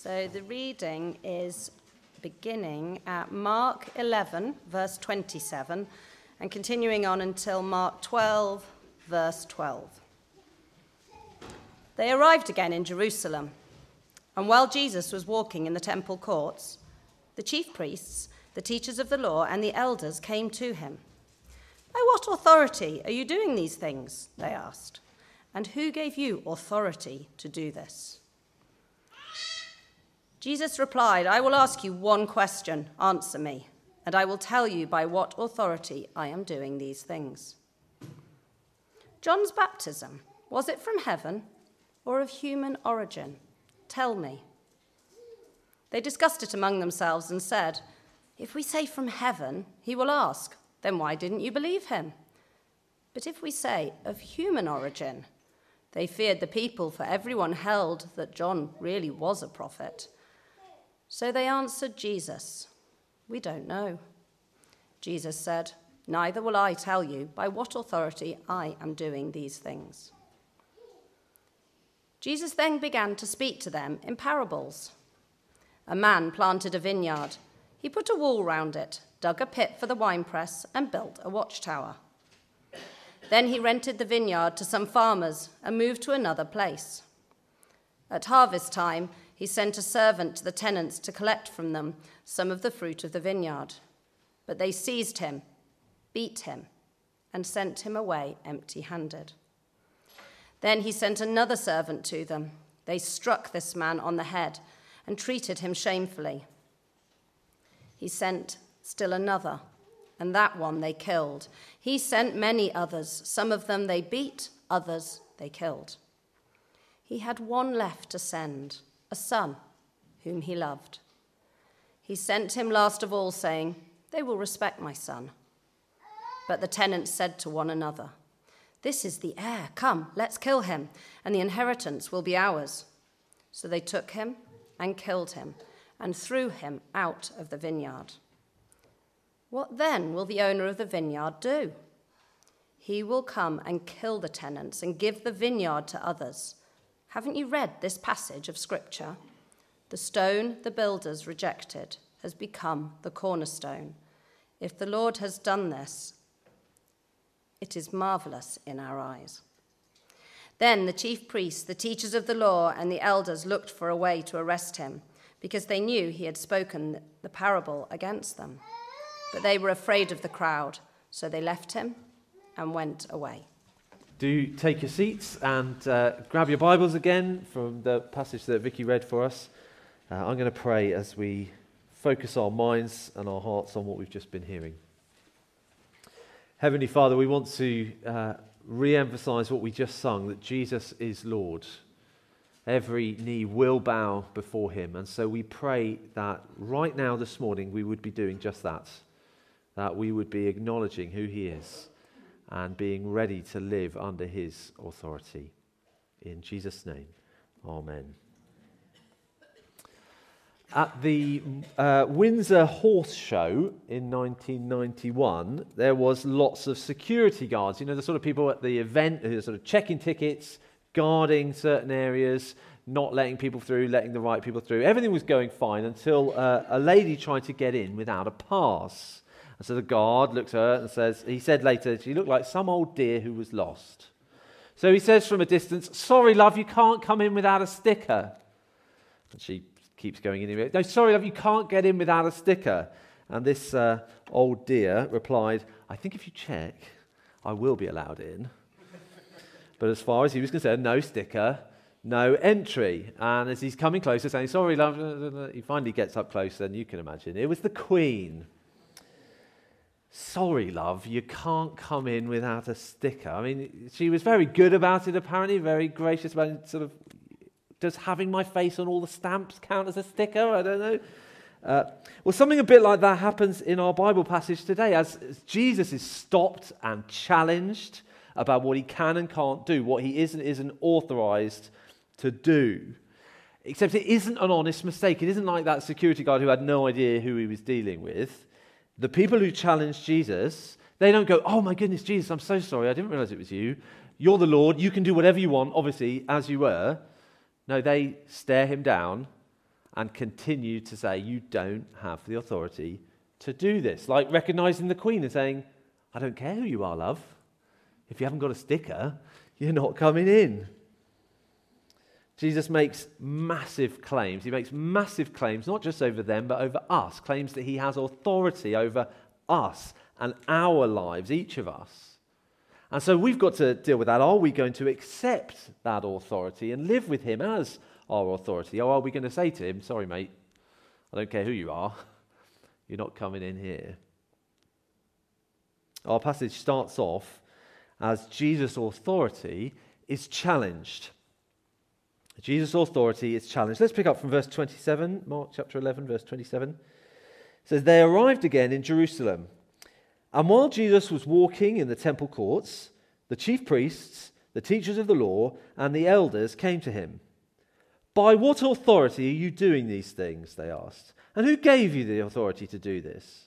So the reading is beginning at Mark 11, verse 27, and continuing on until Mark 12, verse 12. They arrived again in Jerusalem, and while Jesus was walking in the temple courts, the chief priests, the teachers of the law, and the elders came to him. By what authority are you doing these things? They asked. And who gave you authority to do this? Jesus replied, I will ask you one question, answer me, and I will tell you by what authority I am doing these things. John's baptism, was it from heaven or of human origin? Tell me. They discussed it among themselves and said, If we say from heaven, he will ask, then why didn't you believe him? But if we say of human origin, they feared the people, for everyone held that John really was a prophet. So they answered Jesus, We don't know. Jesus said, Neither will I tell you by what authority I am doing these things. Jesus then began to speak to them in parables. A man planted a vineyard. He put a wall round it, dug a pit for the winepress, and built a watchtower. Then he rented the vineyard to some farmers and moved to another place. At harvest time, he sent a servant to the tenants to collect from them some of the fruit of the vineyard. But they seized him, beat him, and sent him away empty handed. Then he sent another servant to them. They struck this man on the head and treated him shamefully. He sent still another, and that one they killed. He sent many others. Some of them they beat, others they killed. He had one left to send a son whom he loved. He sent him last of all, saying, They will respect my son. But the tenants said to one another, This is the heir. Come, let's kill him, and the inheritance will be ours. So they took him and killed him and threw him out of the vineyard. What then will the owner of the vineyard do? He will come and kill the tenants and give the vineyard to others. Haven't you read this passage of Scripture? The stone the builders rejected has become the cornerstone. If the Lord has done this, it is marvelous in our eyes. Then the chief priests, the teachers of the law, and the elders looked for a way to arrest him, because they knew he had spoken the parable against them. But they were afraid of the crowd, so they left him and went away do take your seats and uh, grab your Bibles again from the passage that Vicky read for us. Uh, I'm going to pray as we focus our minds and our hearts on what we've just been hearing. Heavenly Father, we want to uh, re emphasize what we just sung that Jesus is Lord. Every knee will bow before him. And so we pray that right now, this morning, we would be doing just that. That we would be acknowledging who he is and being ready to live under his authority. In Jesus' name, amen. At the uh, Windsor Horse Show in 1991, there was lots of security guards. You know, the sort of people at the event who are sort of checking tickets, guarding certain areas, not letting people through, letting the right people through. Everything was going fine until uh, a lady tried to get in without a pass. And so the guard looks at her and says, he said later, she looked like some old dear who was lost. So he says from a distance, Sorry, love, you can't come in without a sticker. And she keeps going in. No, sorry, love, you can't get in without a sticker. And this uh, old dear replied, I think if you check, I will be allowed in. but as far as he was concerned, no sticker, no entry. And as he's coming closer, saying, Sorry, love, he finally gets up close, and you can imagine it was the Queen. Sorry, love, you can't come in without a sticker. I mean, she was very good about it, apparently, very gracious about it. Sort of, does having my face on all the stamps count as a sticker? I don't know. Uh, well, something a bit like that happens in our Bible passage today as, as Jesus is stopped and challenged about what he can and can't do, what he is and isn't authorized to do. Except it isn't an honest mistake. It isn't like that security guard who had no idea who he was dealing with. The people who challenge Jesus, they don't go, Oh my goodness, Jesus, I'm so sorry. I didn't realize it was you. You're the Lord. You can do whatever you want, obviously, as you were. No, they stare him down and continue to say, You don't have the authority to do this. Like recognizing the Queen and saying, I don't care who you are, love. If you haven't got a sticker, you're not coming in. Jesus makes massive claims. He makes massive claims, not just over them, but over us. Claims that he has authority over us and our lives, each of us. And so we've got to deal with that. Are we going to accept that authority and live with him as our authority? Or are we going to say to him, sorry, mate, I don't care who you are, you're not coming in here? Our passage starts off as Jesus' authority is challenged. Jesus' authority is challenged. Let's pick up from verse 27, Mark chapter 11, verse 27. It says, They arrived again in Jerusalem. And while Jesus was walking in the temple courts, the chief priests, the teachers of the law, and the elders came to him. By what authority are you doing these things? They asked. And who gave you the authority to do this?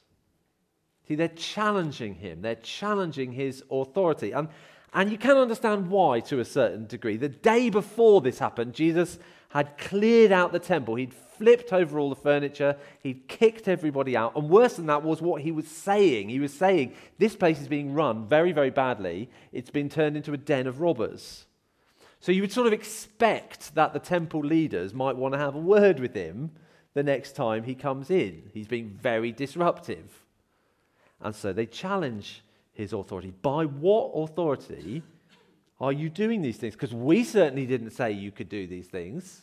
See, they're challenging him, they're challenging his authority. And and you can understand why to a certain degree. The day before this happened, Jesus had cleared out the temple. He'd flipped over all the furniture. He'd kicked everybody out. And worse than that was what he was saying. He was saying, This place is being run very, very badly. It's been turned into a den of robbers. So you would sort of expect that the temple leaders might want to have a word with him the next time he comes in. He's being very disruptive. And so they challenge his authority. By what authority are you doing these things? Because we certainly didn't say you could do these things.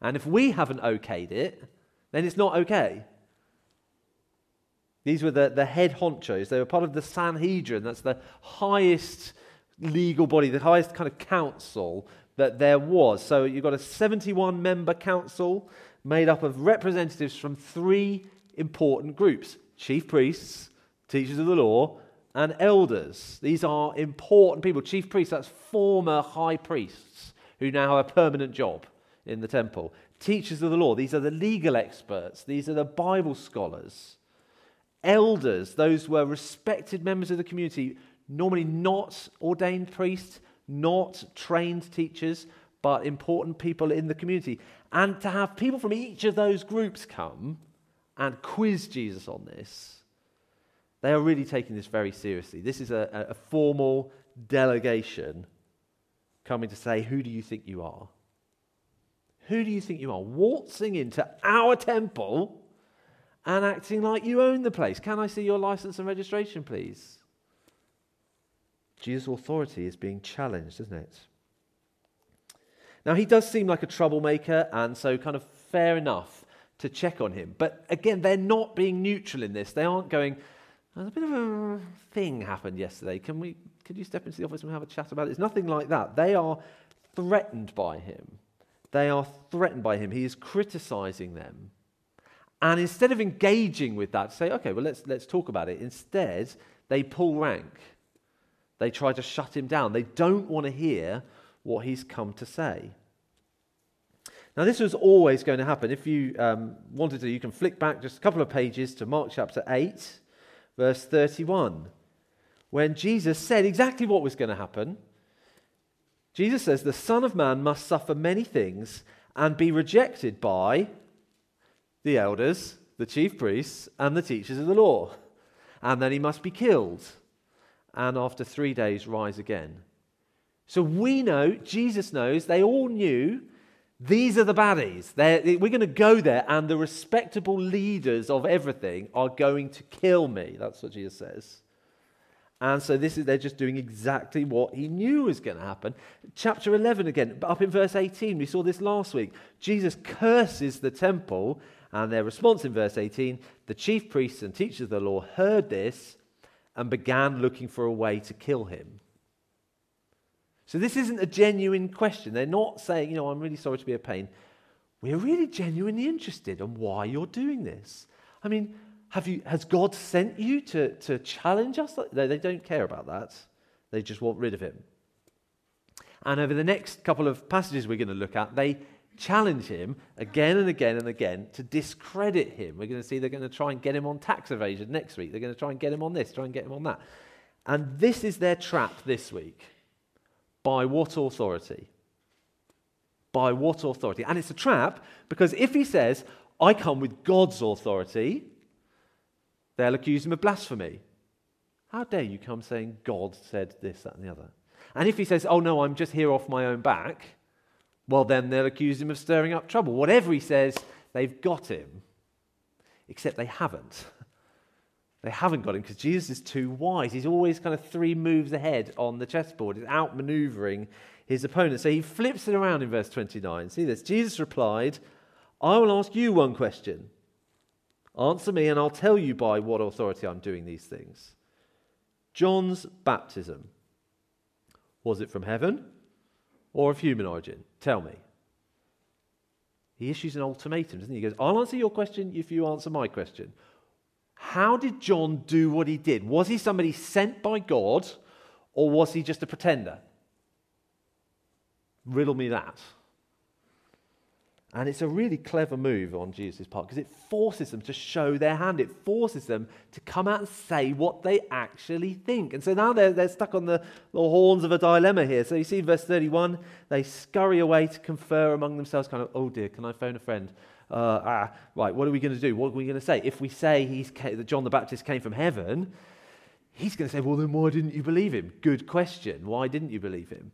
And if we haven't okayed it, then it's not okay. These were the, the head honchos. They were part of the Sanhedrin. That's the highest legal body, the highest kind of council that there was. So you've got a 71 member council made up of representatives from three important groups chief priests, teachers of the law, and elders. These are important people. Chief priests, that's former high priests who now have a permanent job in the temple. Teachers of the law, these are the legal experts, these are the Bible scholars. Elders, those were respected members of the community, normally not ordained priests, not trained teachers, but important people in the community. And to have people from each of those groups come and quiz Jesus on this they are really taking this very seriously. This is a, a formal delegation coming to say, Who do you think you are? Who do you think you are? Waltzing into our temple and acting like you own the place. Can I see your license and registration, please? Jesus' authority is being challenged, isn't it? Now, he does seem like a troublemaker, and so kind of fair enough to check on him. But again, they're not being neutral in this. They aren't going, there's a bit of a thing happened yesterday. Can we? Could you step into the office and have a chat about it? It's nothing like that. They are threatened by him. They are threatened by him. He is criticizing them. And instead of engaging with that, say, okay, well, let's, let's talk about it, instead, they pull rank. They try to shut him down. They don't want to hear what he's come to say. Now, this was always going to happen. If you um, wanted to, you can flick back just a couple of pages to Mark chapter 8 verse 31, when Jesus said exactly what was going to happen. Jesus says, The Son of Man must suffer many things and be rejected by the elders, the chief priests, and the teachers of the law. And then he must be killed, and after three days rise again. So we know, Jesus knows, they all knew these are the baddies. They're, we're going to go there, and the respectable leaders of everything are going to kill me. That's what Jesus says. And so this is they're just doing exactly what he knew was going to happen. Chapter 11 again, up in verse 18, we saw this last week. Jesus curses the temple, and their response in verse 18, the chief priests and teachers of the law heard this and began looking for a way to kill him. So this isn't a genuine question. They're not saying, you know, I'm really sorry to be a pain. We're really genuinely interested in why you're doing this. I mean, have you, has God sent you to, to challenge us? They, they don't care about that. They just want rid of him. And over the next couple of passages we're going to look at, they challenge him again and again and again to discredit him. We're going to see they're going to try and get him on tax evasion next week. They're going to try and get him on this, try and get him on that. And this is their trap this week. By what authority? by what authority? And it's a trap because if he says, I come with God's authority, they'll accuse him of blasphemy. How dare you come saying God said this, that, and the other? And if he says, Oh, no, I'm just here off my own back, well, then they'll accuse him of stirring up trouble. Whatever he says, they've got him. Except they haven't. They haven't got him because Jesus is too wise. He's always kind of three moves ahead on the chessboard. He's outmaneuvering his opponent. So he flips it around in verse 29. See this? Jesus replied, I will ask you one question. Answer me, and I'll tell you by what authority I'm doing these things. John's baptism, was it from heaven or of human origin? Tell me. He issues an ultimatum, doesn't he? He goes, I'll answer your question if you answer my question. How did John do what he did? Was he somebody sent by God or was he just a pretender? Riddle me that. And it's a really clever move on Jesus' part because it forces them to show their hand. It forces them to come out and say what they actually think. And so now they're, they're stuck on the, the horns of a dilemma here. So you see verse 31, they scurry away to confer among themselves, kind of, oh dear, can I phone a friend? Uh, ah, right, what are we going to do? What are we going to say? If we say he's, that John the Baptist came from heaven, he's going to say, well, then why didn't you believe him? Good question. Why didn't you believe him?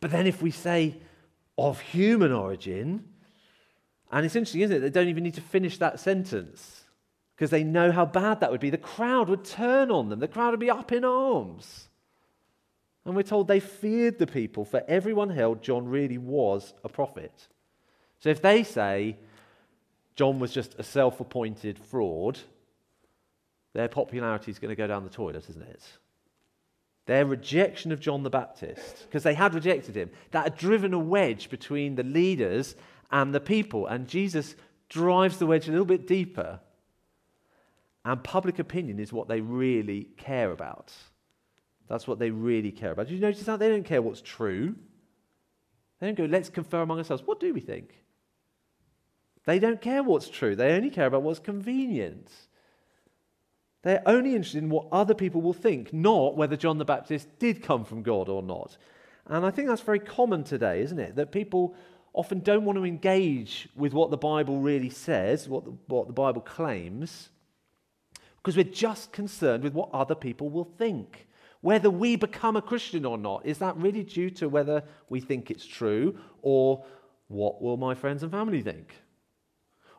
But then if we say of human origin, and it's interesting, isn't it? They don't even need to finish that sentence because they know how bad that would be. The crowd would turn on them, the crowd would be up in arms. And we're told they feared the people, for everyone held John really was a prophet. So if they say, John was just a self appointed fraud, their popularity is going to go down the toilet, isn't it? Their rejection of John the Baptist, because they had rejected him, that had driven a wedge between the leaders and the people. And Jesus drives the wedge a little bit deeper. And public opinion is what they really care about. That's what they really care about. Did you notice that? They don't care what's true. They don't go, let's confer among ourselves. What do we think? They don't care what's true, they only care about what's convenient. They're only interested in what other people will think, not whether John the Baptist did come from God or not. And I think that's very common today, isn't it? That people often don't want to engage with what the Bible really says, what the, what the Bible claims, because we're just concerned with what other people will think. Whether we become a Christian or not, is that really due to whether we think it's true or what will my friends and family think?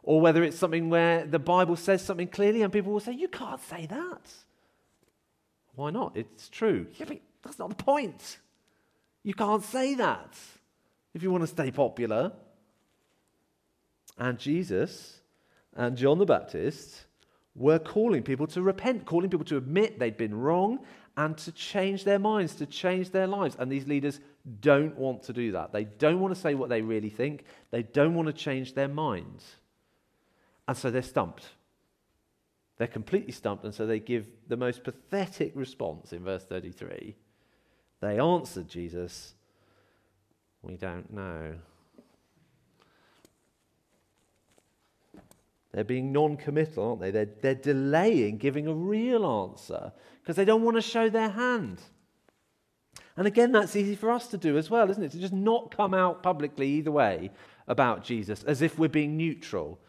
Or whether it's something where the Bible says something clearly and people will say, You can't say that. Why not? It's true. Yeah, but that's not the point. You can't say that if you want to stay popular. And Jesus and John the Baptist were calling people to repent, calling people to admit they'd been wrong and to change their minds, to change their lives. And these leaders don't want to do that. They don't want to say what they really think, they don't want to change their minds. And so they're stumped. They're completely stumped, and so they give the most pathetic response in verse 33. They answered Jesus, We don't know. They're being non committal, aren't they? They're, they're delaying giving a real answer because they don't want to show their hand. And again, that's easy for us to do as well, isn't it? To just not come out publicly either way about Jesus as if we're being neutral.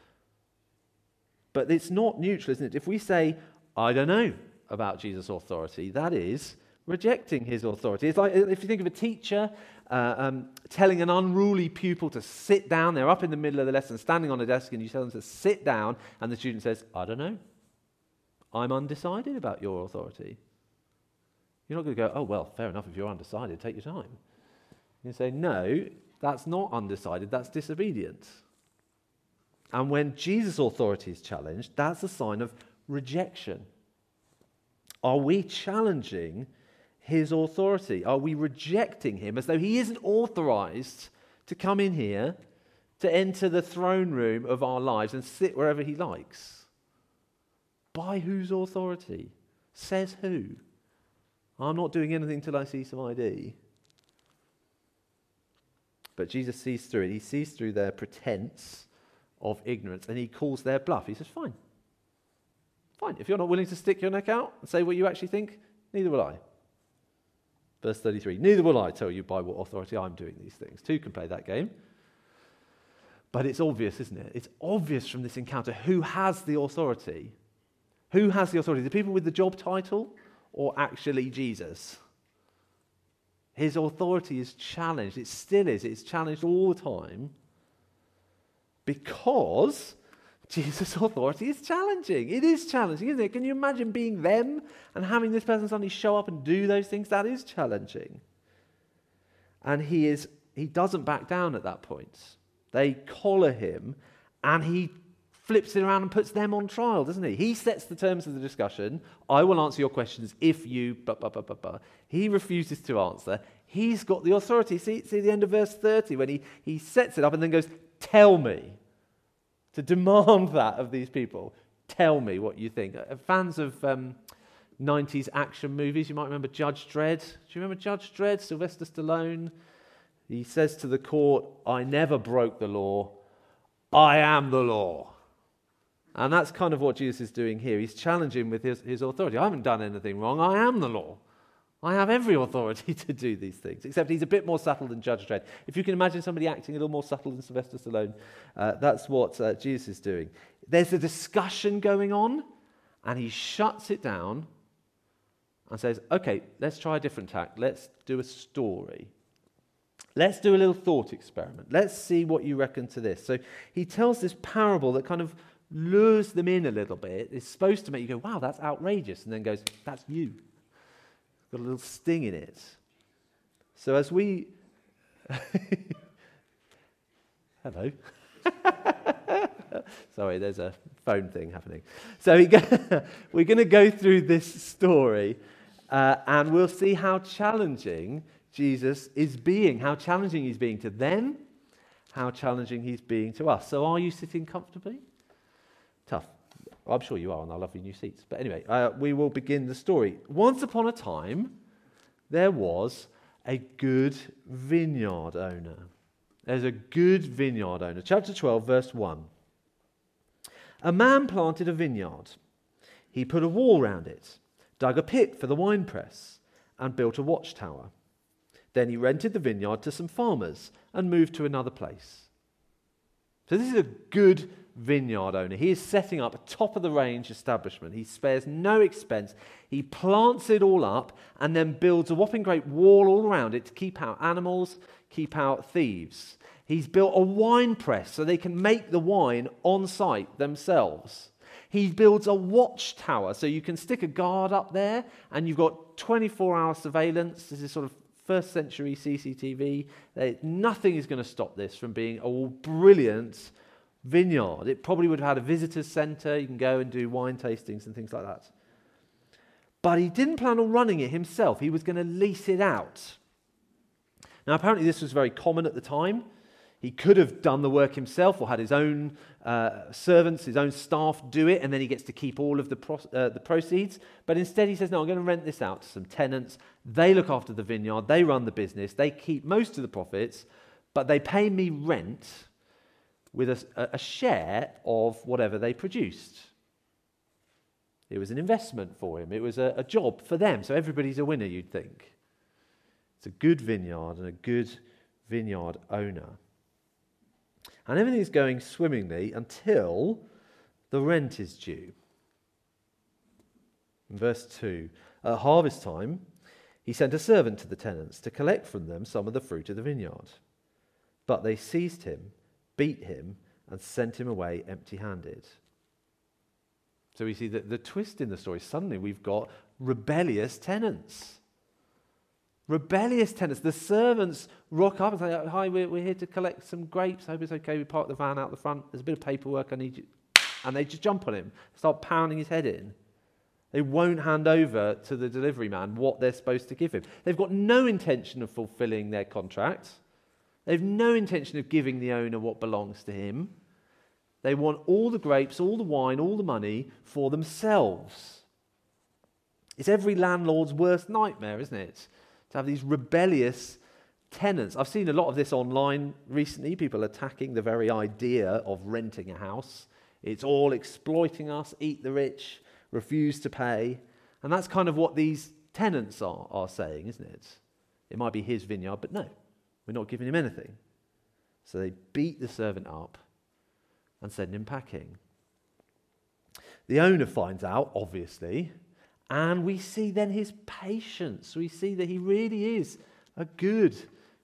But it's not neutral, isn't it? If we say, I don't know about Jesus' authority, that is rejecting his authority. It's like if you think of a teacher uh, um, telling an unruly pupil to sit down, they're up in the middle of the lesson, standing on a desk, and you tell them to sit down, and the student says, I don't know. I'm undecided about your authority. You're not going to go, oh, well, fair enough, if you're undecided, take your time. You say, no, that's not undecided, that's disobedience. And when Jesus' authority is challenged, that's a sign of rejection. Are we challenging his authority? Are we rejecting him as though he isn't authorized to come in here, to enter the throne room of our lives and sit wherever he likes? By whose authority? Says who? I'm not doing anything till I see some ID. But Jesus sees through it. He sees through their pretense of ignorance and he calls their bluff. He says, Fine. Fine. If you're not willing to stick your neck out and say what you actually think, neither will I. Verse 33 Neither will I tell you by what authority I'm doing these things. Two can play that game. But it's obvious, isn't it? It's obvious from this encounter who has the authority. Who has the authority? The people with the job title or actually Jesus? His authority is challenged. It still is. It's challenged all the time because Jesus' authority is challenging. It is challenging, isn't it? Can you imagine being them and having this person suddenly show up and do those things? That is challenging. And he is he doesn't back down at that point. They collar him and he flips it around and puts them on trial, doesn't he? He sets the terms of the discussion. I will answer your questions if you. Blah, blah, blah, blah, blah. He refuses to answer. He's got the authority. See, see the end of verse 30 when he, he sets it up and then goes, Tell me. To demand that of these people. Tell me what you think. Uh, fans of um, 90s action movies, you might remember Judge Dredd. Do you remember Judge Dredd? Sylvester Stallone. He says to the court, I never broke the law. I am the law. And that's kind of what Jesus is doing here. He's challenging with his, his authority. I haven't done anything wrong. I am the law. I have every authority to do these things, except he's a bit more subtle than Judge Dredd. If you can imagine somebody acting a little more subtle than Sylvester Stallone, uh, that's what uh, Jesus is doing. There's a discussion going on, and he shuts it down and says, Okay, let's try a different tack. Let's do a story. Let's do a little thought experiment. Let's see what you reckon to this. So he tells this parable that kind of lures them in a little bit. It's supposed to make you go, wow, that's outrageous. And then goes, that's you. Got a little sting in it. So as we. Hello. Sorry, there's a phone thing happening. So we're going to go through this story uh, and we'll see how challenging Jesus is being, how challenging he's being to them, how challenging he's being to us. So are you sitting comfortably? Tough. I'm sure you are on our lovely new seats. But anyway, uh, we will begin the story. Once upon a time, there was a good vineyard owner. There's a good vineyard owner. Chapter 12, verse 1. A man planted a vineyard. He put a wall round it, dug a pit for the winepress, and built a watchtower. Then he rented the vineyard to some farmers and moved to another place. So, this is a good vineyard owner. He is setting up a top of the range establishment. He spares no expense. He plants it all up and then builds a whopping great wall all around it to keep out animals, keep out thieves. He's built a wine press so they can make the wine on site themselves. He builds a watchtower so you can stick a guard up there and you've got 24 hour surveillance. This is sort of first century CCTV. Nothing is going to stop this from being a brilliant vineyard. It probably would have had a visitor's centre. You can go and do wine tastings and things like that. But he didn't plan on running it himself, he was going to lease it out. Now, apparently, this was very common at the time. He could have done the work himself or had his own uh, servants, his own staff do it, and then he gets to keep all of the, pro- uh, the proceeds. But instead, he says, No, I'm going to rent this out to some tenants. They look after the vineyard, they run the business, they keep most of the profits, but they pay me rent with a, a share of whatever they produced. It was an investment for him, it was a, a job for them. So everybody's a winner, you'd think. It's a good vineyard and a good vineyard owner. And everything's going swimmingly until the rent is due. In verse 2 At harvest time, he sent a servant to the tenants to collect from them some of the fruit of the vineyard. But they seized him beat him, and sent him away empty handed. So we see that the twist in the story suddenly we've got rebellious tenants. Rebellious tenants. The servants rock up and say, Hi, we're, we're here to collect some grapes. I hope it's okay. We park the van out the front. There's a bit of paperwork I need you. And they just jump on him, start pounding his head in. They won't hand over to the delivery man what they're supposed to give him. They've got no intention of fulfilling their contract. They have no intention of giving the owner what belongs to him. They want all the grapes, all the wine, all the money for themselves. It's every landlord's worst nightmare, isn't it? To have these rebellious tenants. I've seen a lot of this online recently, people attacking the very idea of renting a house. It's all exploiting us, eat the rich, refuse to pay. And that's kind of what these tenants are, are saying, isn't it? It might be his vineyard, but no, we're not giving him anything. So they beat the servant up and send him packing. The owner finds out, obviously, and we see then his patience. We see that he really is a good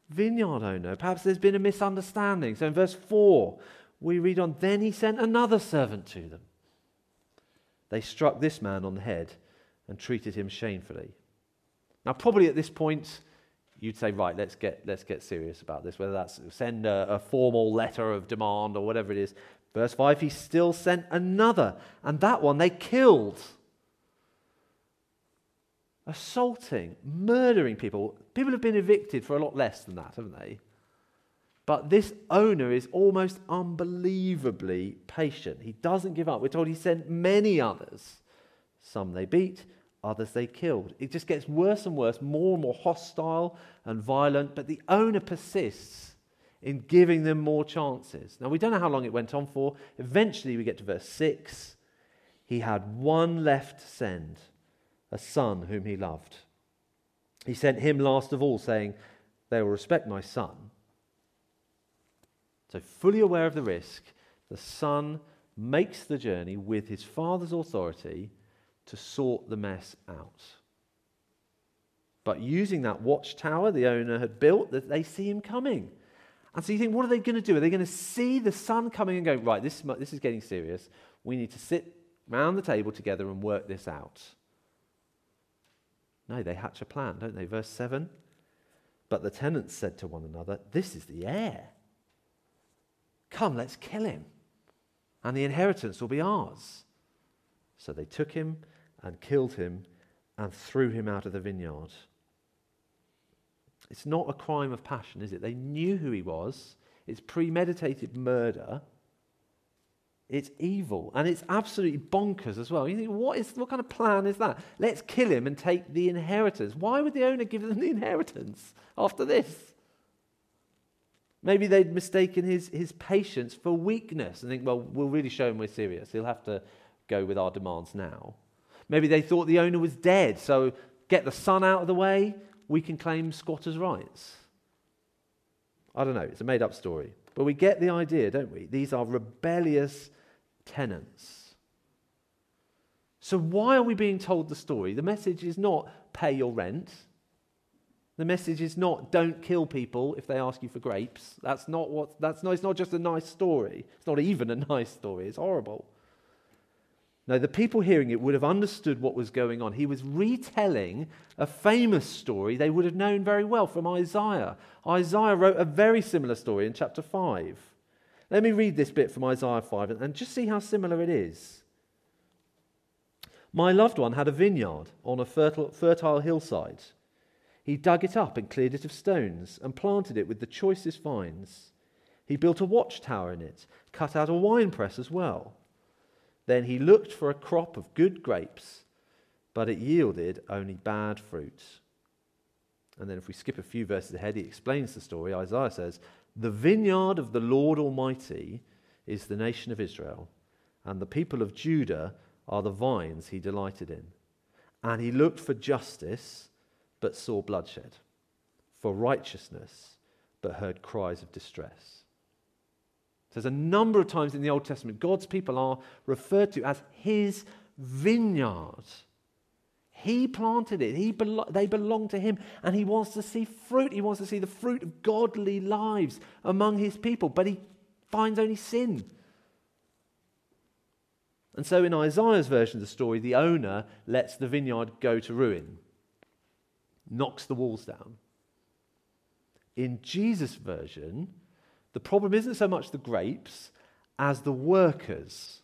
vineyard owner. Perhaps there's been a misunderstanding. So in verse 4, we read on Then he sent another servant to them. They struck this man on the head and treated him shamefully. Now, probably at this point, you'd say, right, let's get, let's get serious about this, whether that's send a, a formal letter of demand or whatever it is. Verse 5, he still sent another, and that one they killed. Assaulting, murdering people. People have been evicted for a lot less than that, haven't they? But this owner is almost unbelievably patient. He doesn't give up. We're told he sent many others. Some they beat, others they killed. It just gets worse and worse, more and more hostile and violent. But the owner persists in giving them more chances. Now, we don't know how long it went on for. Eventually, we get to verse 6. He had one left to send, a son whom he loved. He sent him last of all, saying, They will respect my son. So, fully aware of the risk, the son makes the journey with his father's authority to sort the mess out. But using that watchtower the owner had built, they see him coming. And so you think, what are they going to do? Are they going to see the son coming and go, right, this this is getting serious. We need to sit round the table together and work this out? No, they hatch a plan, don't they? Verse 7 But the tenants said to one another, This is the heir. Come, let's kill him, and the inheritance will be ours. So they took him and killed him and threw him out of the vineyard. It's not a crime of passion, is it? They knew who he was. It's premeditated murder. It's evil. And it's absolutely bonkers as well. You think, what, is, what kind of plan is that? Let's kill him and take the inheritance. Why would the owner give them the inheritance after this? Maybe they'd mistaken his, his patience for weakness and think, well, we'll really show him we're serious. He'll have to go with our demands now. Maybe they thought the owner was dead, so get the son out of the way, we can claim squatters' rights. I don't know, it's a made up story. But we get the idea, don't we? These are rebellious tenants. So, why are we being told the story? The message is not pay your rent. The message is not don't kill people if they ask you for grapes. That's not what that's not it's not just a nice story. It's not even a nice story. It's horrible. No, the people hearing it would have understood what was going on. He was retelling a famous story they would have known very well from Isaiah. Isaiah wrote a very similar story in chapter 5. Let me read this bit from Isaiah 5 and just see how similar it is. My loved one had a vineyard on a fertile, fertile hillside. He dug it up and cleared it of stones and planted it with the choicest vines. He built a watchtower in it, cut out a winepress as well. Then he looked for a crop of good grapes, but it yielded only bad fruit. And then, if we skip a few verses ahead, he explains the story. Isaiah says, The vineyard of the Lord Almighty is the nation of Israel, and the people of Judah are the vines he delighted in. And he looked for justice, but saw bloodshed, for righteousness, but heard cries of distress. There's a number of times in the Old Testament, God's people are referred to as his vineyard. He planted it. He belo- they belong to him. And he wants to see fruit. He wants to see the fruit of godly lives among his people. But he finds only sin. And so, in Isaiah's version of the story, the owner lets the vineyard go to ruin, knocks the walls down. In Jesus' version, the problem isn't so much the grapes as the workers.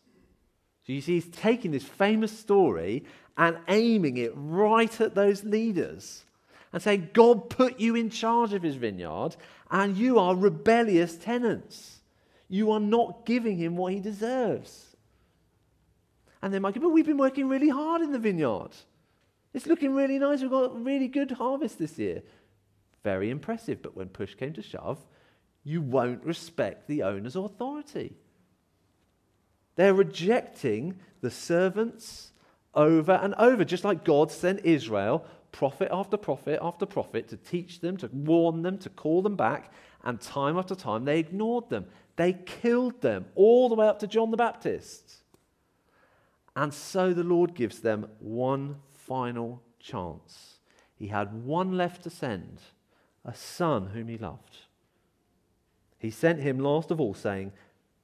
So you see, he's taking this famous story and aiming it right at those leaders and saying, God put you in charge of his vineyard and you are rebellious tenants. You are not giving him what he deserves. And they might go, but we've been working really hard in the vineyard. It's looking really nice. We've got a really good harvest this year. Very impressive. But when push came to shove, you won't respect the owner's authority. They're rejecting the servants over and over, just like God sent Israel, prophet after prophet after prophet, to teach them, to warn them, to call them back, and time after time they ignored them. They killed them all the way up to John the Baptist. And so the Lord gives them one final chance. He had one left to send, a son whom he loved. He sent him last of all, saying,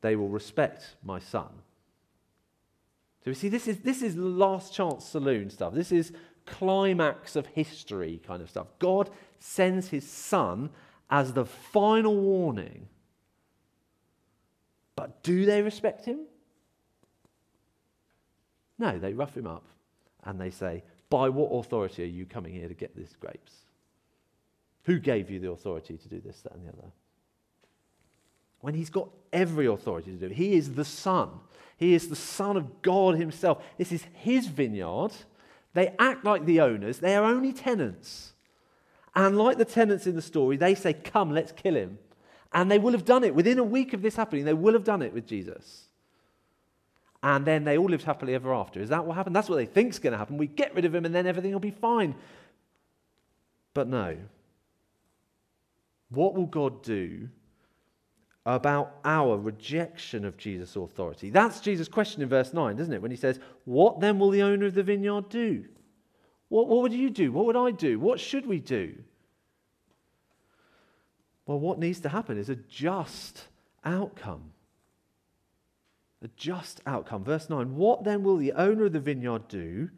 They will respect my son. So we see this is, this is last chance saloon stuff. This is climax of history kind of stuff. God sends his son as the final warning. But do they respect him? No, they rough him up and they say, By what authority are you coming here to get these grapes? Who gave you the authority to do this, that, and the other? When he's got every authority to do it, he is the Son. He is the Son of God Himself. This is His vineyard. They act like the owners, they are only tenants. And like the tenants in the story, they say, Come, let's kill him. And they will have done it. Within a week of this happening, they will have done it with Jesus. And then they all lived happily ever after. Is that what happened? That's what they think is going to happen. We get rid of him and then everything will be fine. But no. What will God do about our rejection of Jesus' authority? That's Jesus' question in verse 9, isn't it? When he says, What then will the owner of the vineyard do? What, what would you do? What would I do? What should we do? Well, what needs to happen is a just outcome. A just outcome. Verse 9 What then will the owner of the vineyard do?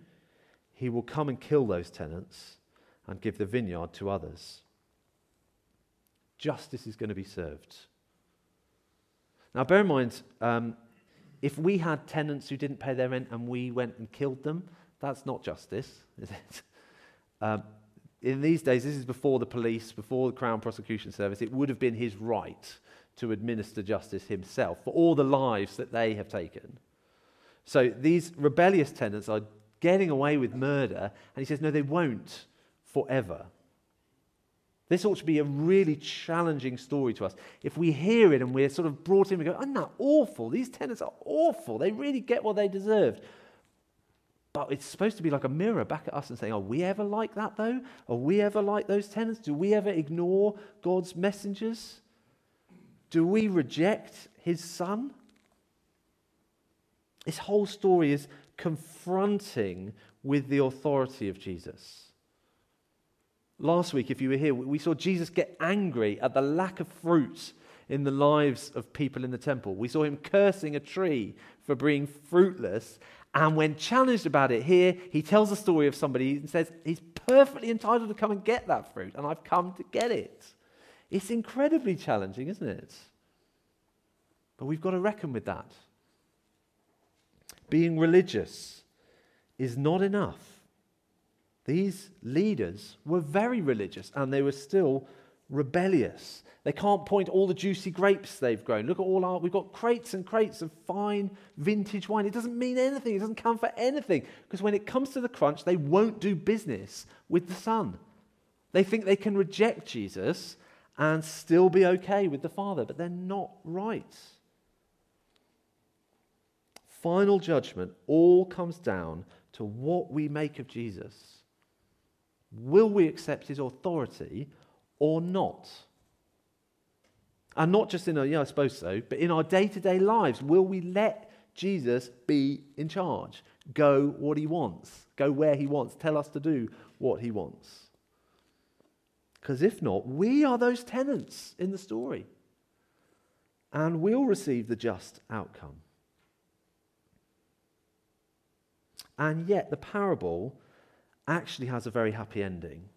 He will come and kill those tenants and give the vineyard to others. Justice is going to be served. Now, bear in mind, um, if we had tenants who didn't pay their rent and we went and killed them, that's not justice, is it? Um, in these days, this is before the police, before the Crown Prosecution Service, it would have been his right to administer justice himself for all the lives that they have taken. So these rebellious tenants are getting away with murder, and he says, no, they won't forever. This ought to be a really challenging story to us. If we hear it and we're sort of brought in, we go, isn't that awful? These tenants are awful. They really get what they deserved. But it's supposed to be like a mirror back at us and saying, Are we ever like that though? Are we ever like those tenants? Do we ever ignore God's messengers? Do we reject his son? This whole story is confronting with the authority of Jesus. Last week, if you were here, we saw Jesus get angry at the lack of fruit in the lives of people in the temple. We saw him cursing a tree for being fruitless. And when challenged about it here, he tells a story of somebody and says, He's perfectly entitled to come and get that fruit, and I've come to get it. It's incredibly challenging, isn't it? But we've got to reckon with that. Being religious is not enough. These leaders were very religious and they were still rebellious. They can't point all the juicy grapes they've grown. Look at all our, we've got crates and crates of fine vintage wine. It doesn't mean anything, it doesn't count for anything. Because when it comes to the crunch, they won't do business with the Son. They think they can reject Jesus and still be okay with the Father, but they're not right. Final judgment all comes down to what we make of Jesus. Will we accept his authority or not? And not just in our, yeah, I suppose so, but in our day to day lives, will we let Jesus be in charge? Go what he wants, go where he wants, tell us to do what he wants. Because if not, we are those tenants in the story and we'll receive the just outcome. And yet, the parable actually has a very happy ending.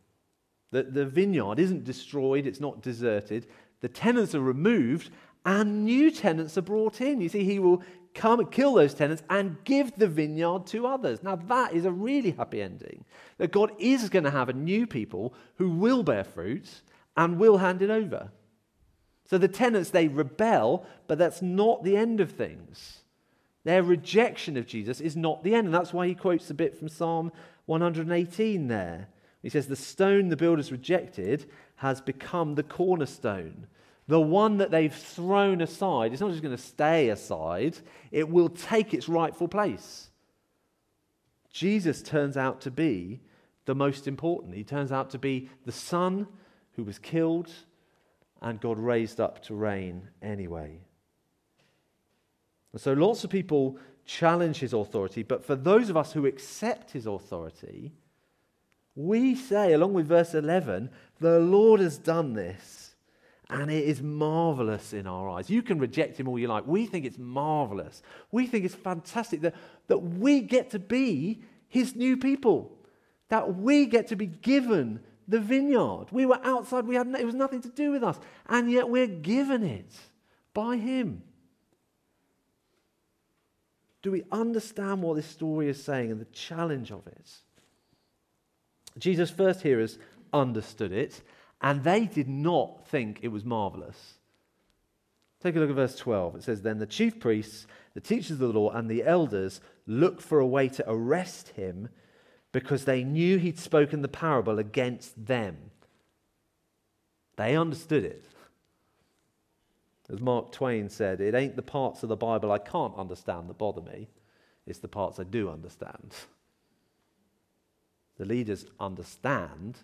The, the vineyard isn't destroyed, it's not deserted. The tenants are removed, and new tenants are brought in. You see, he will come and kill those tenants and give the vineyard to others. Now, that is a really happy ending. That God is going to have a new people who will bear fruit and will hand it over. So the tenants, they rebel, but that's not the end of things. Their rejection of Jesus is not the end. And that's why he quotes a bit from Psalm 118 there. He says, The stone the builders rejected has become the cornerstone. The one that they've thrown aside, it's not just going to stay aside, it will take its rightful place. Jesus turns out to be the most important. He turns out to be the Son who was killed and God raised up to reign anyway. And so lots of people challenge his authority, but for those of us who accept his authority, we say, along with verse 11, the Lord has done this, and it is marvelous in our eyes. You can reject him all you like. We think it's marvelous. We think it's fantastic that, that we get to be his new people, that we get to be given the vineyard. We were outside, we had, it was nothing to do with us, and yet we're given it by him. Do we understand what this story is saying and the challenge of it? Jesus' first hearers understood it, and they did not think it was marvelous. Take a look at verse 12. It says, Then the chief priests, the teachers of the law, and the elders looked for a way to arrest him because they knew he'd spoken the parable against them. They understood it. As Mark Twain said, it ain't the parts of the Bible I can't understand that bother me, it's the parts I do understand. The leaders understand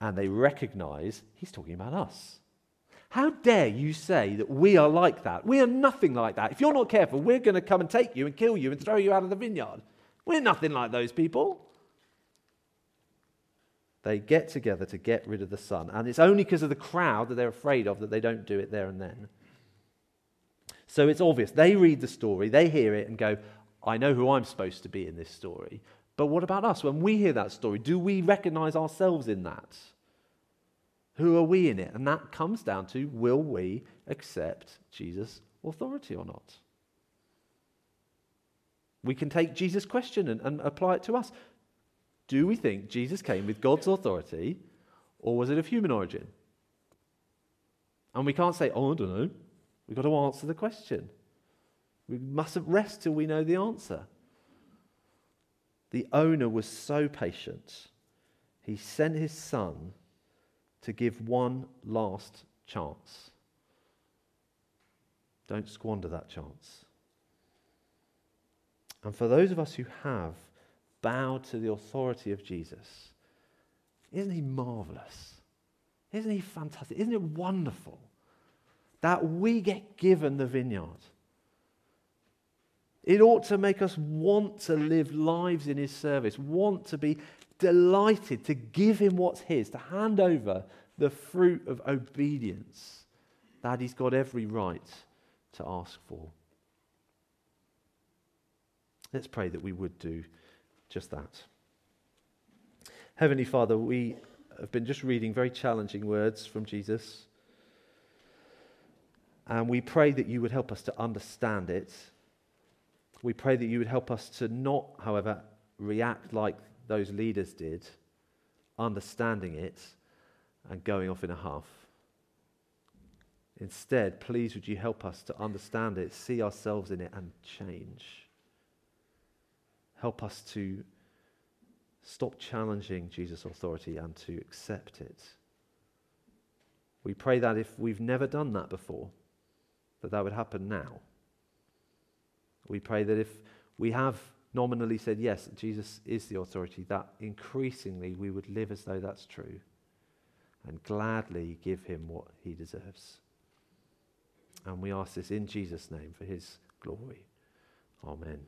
and they recognize he's talking about us. How dare you say that we are like that? We are nothing like that. If you're not careful, we're going to come and take you and kill you and throw you out of the vineyard. We're nothing like those people. They get together to get rid of the son. And it's only because of the crowd that they're afraid of that they don't do it there and then. So it's obvious. They read the story, they hear it, and go, I know who I'm supposed to be in this story. But what about us? When we hear that story, do we recognize ourselves in that? Who are we in it? And that comes down to will we accept Jesus' authority or not? We can take Jesus' question and, and apply it to us. Do we think Jesus came with God's authority or was it of human origin? And we can't say, oh, I don't know. We've got to answer the question. We mustn't rest till we know the answer. The owner was so patient, he sent his son to give one last chance. Don't squander that chance. And for those of us who have bowed to the authority of Jesus, isn't he marvelous? Isn't he fantastic? Isn't it wonderful that we get given the vineyard? It ought to make us want to live lives in His service, want to be delighted to give Him what's His, to hand over the fruit of obedience that He's got every right to ask for. Let's pray that we would do just that. Heavenly Father, we have been just reading very challenging words from Jesus. And we pray that you would help us to understand it we pray that you would help us to not, however, react like those leaders did, understanding it and going off in a huff. Instead, please would you help us to understand it, see ourselves in it, and change. Help us to stop challenging Jesus' authority and to accept it. We pray that if we've never done that before, that that would happen now. We pray that if we have nominally said, yes, Jesus is the authority, that increasingly we would live as though that's true and gladly give him what he deserves. And we ask this in Jesus' name for his glory. Amen.